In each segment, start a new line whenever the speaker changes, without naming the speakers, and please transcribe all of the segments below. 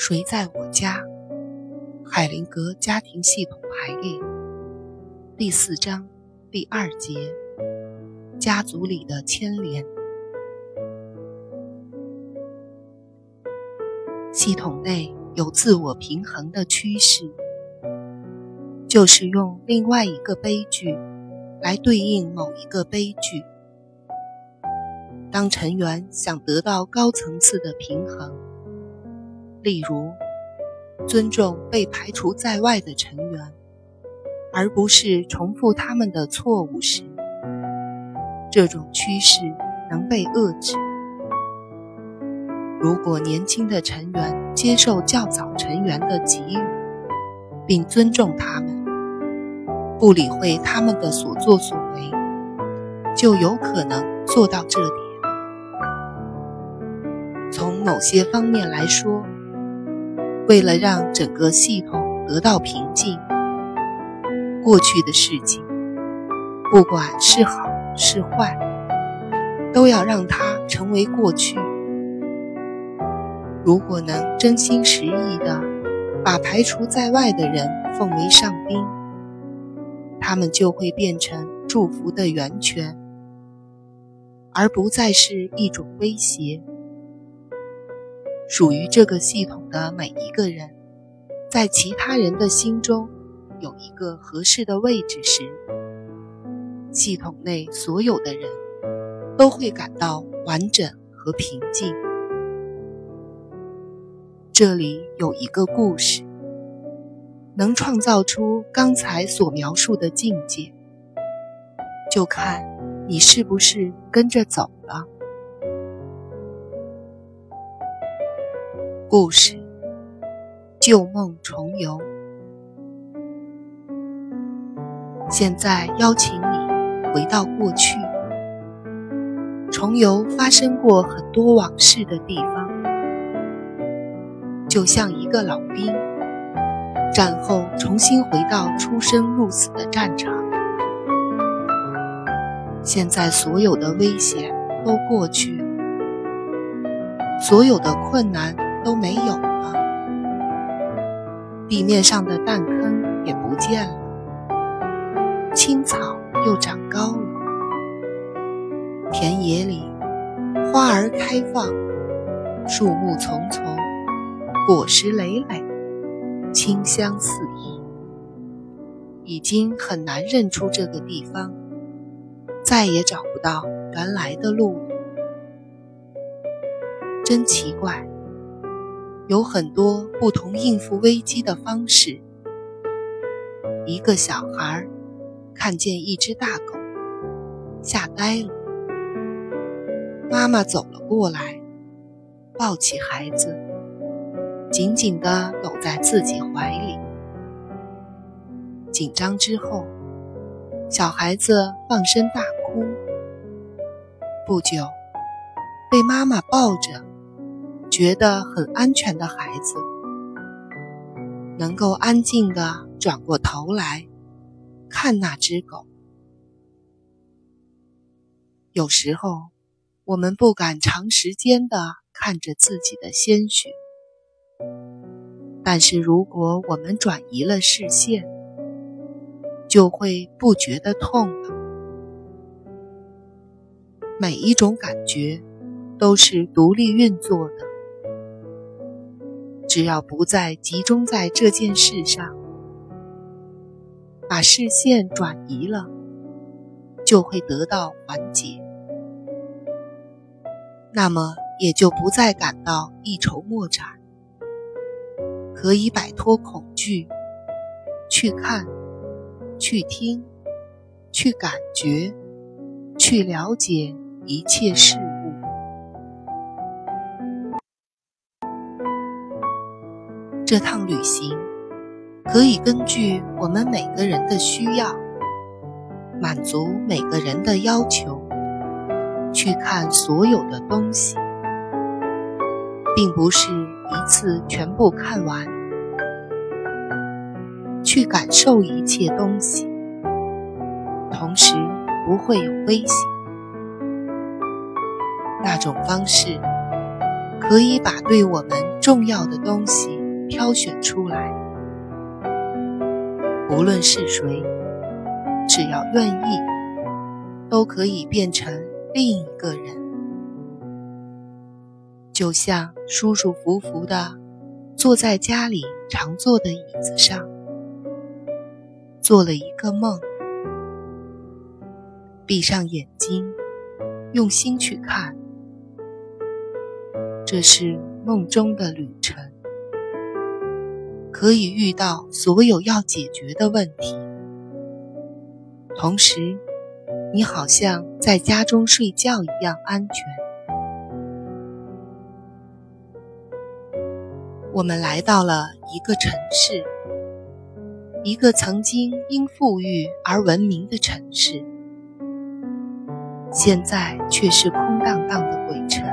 谁在我家？海灵格家庭系统排列第四章第二节：家族里的牵连。系统内有自我平衡的趋势，就是用另外一个悲剧来对应某一个悲剧。当成员想得到高层次的平衡，例如尊重被排除在外的成员，而不是重复他们的错误时，这种趋势能被遏制。如果年轻的成员接受较早成员的给予，并尊重他们，不理会他们的所作所为，就有可能做到这点。从某些方面来说，为了让整个系统得到平静，过去的事情，不管是好是坏，都要让它成为过去。如果能真心实意地把排除在外的人奉为上宾，他们就会变成祝福的源泉，而不再是一种威胁。属于这个系统的每一个人，在其他人的心中有一个合适的位置时，系统内所有的人都会感到完整和平静。这里有一个故事，能创造出刚才所描述的境界，就看你是不是跟着走了。故事，旧梦重游。现在邀请你回到过去，重游发生过很多往事的地方，就像一个老兵，战后重新回到出生入死的战场。现在所有的危险都过去，所有的困难。都没有了，地面上的弹坑也不见了，青草又长高了，田野里花儿开放，树木丛丛，果实累累，清香四溢，已经很难认出这个地方，再也找不到原来的路，真奇怪。有很多不同应付危机的方式。一个小孩看见一只大狗，吓呆了。妈妈走了过来，抱起孩子，紧紧地搂在自己怀里。紧张之后，小孩子放声大哭。不久，被妈妈抱着。觉得很安全的孩子，能够安静地转过头来看那只狗。有时候，我们不敢长时间地看着自己的鲜血，但是如果我们转移了视线，就会不觉得痛了。每一种感觉都是独立运作的。只要不再集中在这件事上，把视线转移了，就会得到缓解，那么也就不再感到一筹莫展，可以摆脱恐惧，去看，去听，去感觉，去了解一切事。这趟旅行可以根据我们每个人的需要，满足每个人的要求，去看所有的东西，并不是一次全部看完，去感受一切东西，同时不会有危险。那种方式可以把对我们重要的东西挑选出来。无论是谁，只要愿意，都可以变成另一个人。就像舒舒服服的坐在家里常坐的椅子上，做了一个梦。闭上眼睛，用心去看，这是梦中的旅程。可以遇到所有要解决的问题，同时，你好像在家中睡觉一样安全。我们来到了一个城市，一个曾经因富裕而闻名的城市，现在却是空荡荡的鬼城，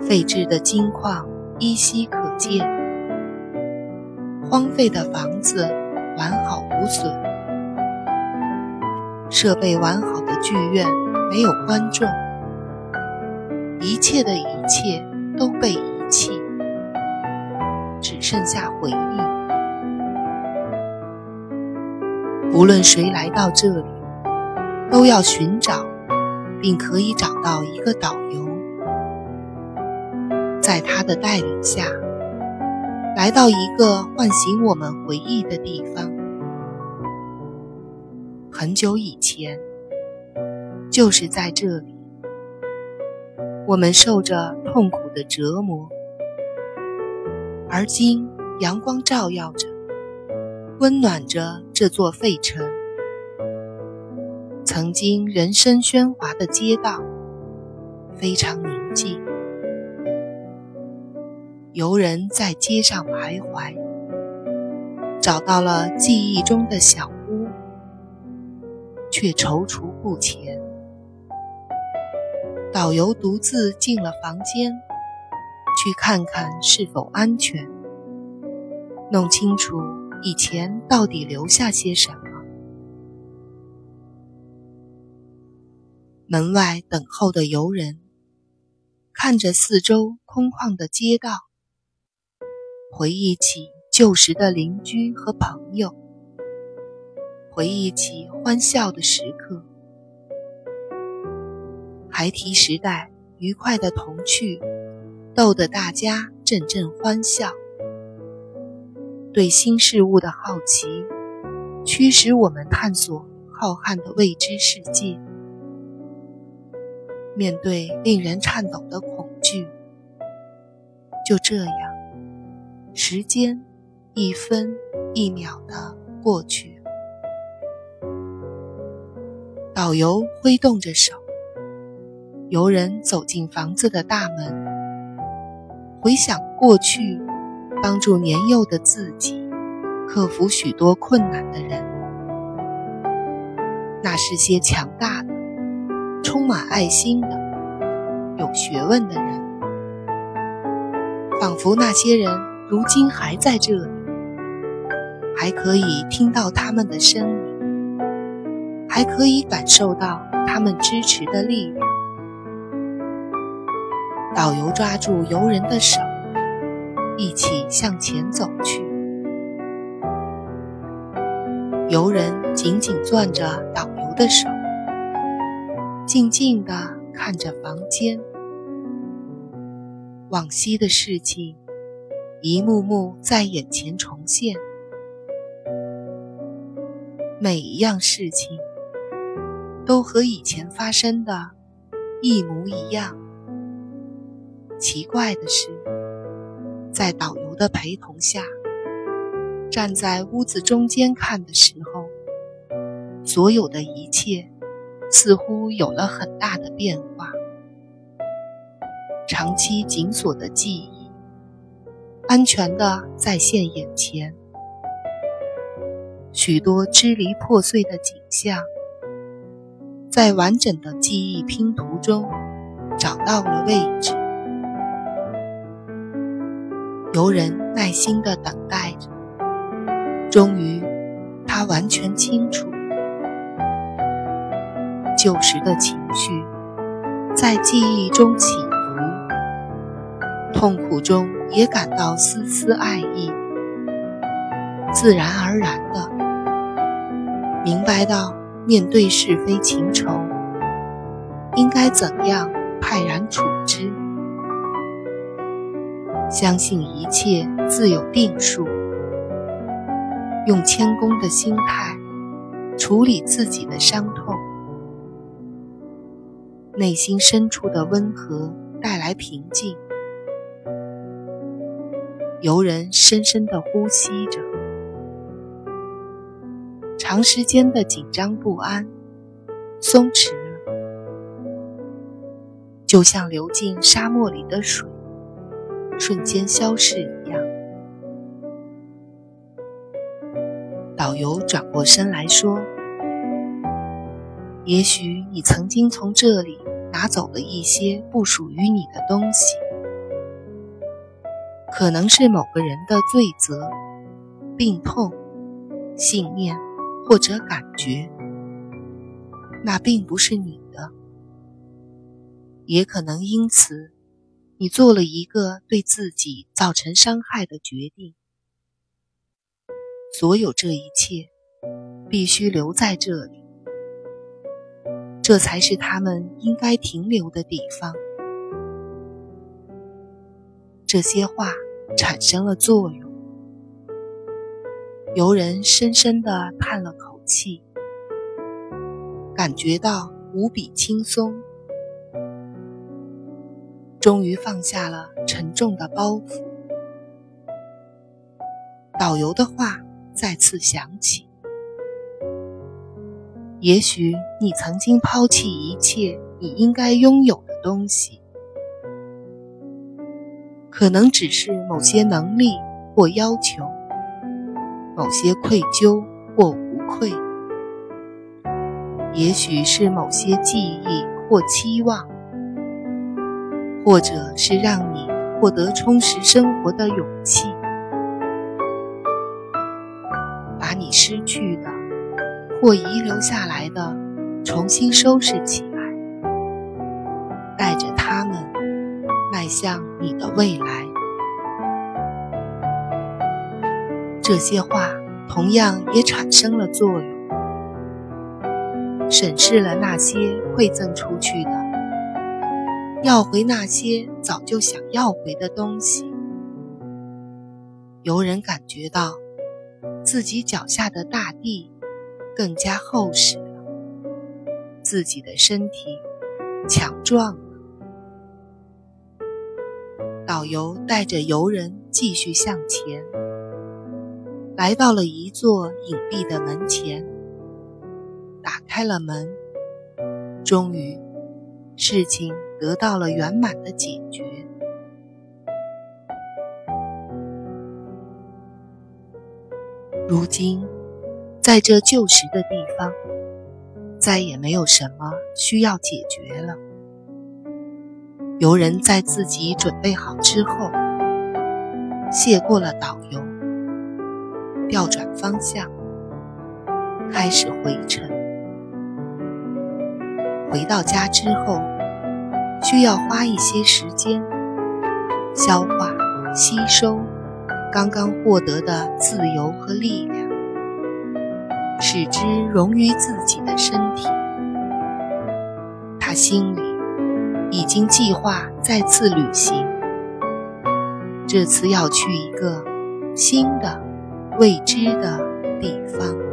废置的金矿依稀可。见荒废的房子完好无损，设备完好的剧院没有观众，一切的一切都被遗弃，只剩下回忆。无论谁来到这里，都要寻找，并可以找到一个导游，在他的带领下。来到一个唤醒我们回忆的地方。很久以前，就是在这里，我们受着痛苦的折磨，而今阳光照耀着，温暖着这座废城。曾经人声喧哗的街道，非常游人在街上徘徊，找到了记忆中的小屋，却踌躇不前。导游独自进了房间，去看看是否安全，弄清楚以前到底留下些什么。门外等候的游人看着四周空旷的街道。回忆起旧时的邻居和朋友，回忆起欢笑的时刻，孩提时代愉快的童趣，逗得大家阵阵欢笑。对新事物的好奇，驱使我们探索浩瀚的未知世界。面对令人颤抖的恐惧，就这样。时间一分一秒的过去，导游挥动着手，游人走进房子的大门，回想过去，帮助年幼的自己克服许多困难的人，那是些强大的、充满爱心的、有学问的人，仿佛那些人。如今还在这里，还可以听到他们的声音，还可以感受到他们支持的力量。导游抓住游人的手，一起向前走去。游人紧紧攥着导游的手，静静地看着房间，往昔的事情。一幕幕在眼前重现，每一样事情都和以前发生的一模一样。奇怪的是，在导游的陪同下，站在屋子中间看的时候，所有的一切似乎有了很大的变化。长期紧锁的记忆。安全的再现眼前，许多支离破碎的景象，在完整的记忆拼图中找到了位置。游人耐心的等待着，终于，他完全清楚，旧时的情绪在记忆中起，痛苦中也感到丝丝爱意，自然而然的明白到面对是非情仇，应该怎样泰然处之，相信一切自有定数，用谦恭的心态处理自己的伤痛，内心深处的温和带来平静。游人深深的呼吸着，长时间的紧张不安松弛了，就像流进沙漠里的水，瞬间消逝一样。导游转过身来说：“也许你曾经从这里拿走了一些不属于你的东西。”可能是某个人的罪责、病痛、信念或者感觉，那并不是你的。也可能因此，你做了一个对自己造成伤害的决定。所有这一切，必须留在这里，这才是他们应该停留的地方。这些话产生了作用，游人深深地叹了口气，感觉到无比轻松，终于放下了沉重的包袱。导游的话再次响起：“也许你曾经抛弃一切你应该拥有的东西。”可能只是某些能力或要求，某些愧疚或无愧，也许是某些记忆或期望，或者是让你获得充实生活的勇气，把你失去的或遗留下来的重新收拾起迈向你的未来。这些话同样也产生了作用。审视了那些馈赠出去的，要回那些早就想要回的东西。游人感觉到自己脚下的大地更加厚实了，自己的身体强壮了。导游带着游人继续向前，来到了一座隐蔽的门前，打开了门，终于，事情得到了圆满的解决。如今，在这旧时的地方，再也没有什么需要解决了。游人在自己准备好之后，谢过了导游，调转方向，开始回程。回到家之后，需要花一些时间消化、吸收刚刚获得的自由和力量，使之融于自己的身体。他心里。已经计划再次旅行，这次要去一个新的、未知的地方。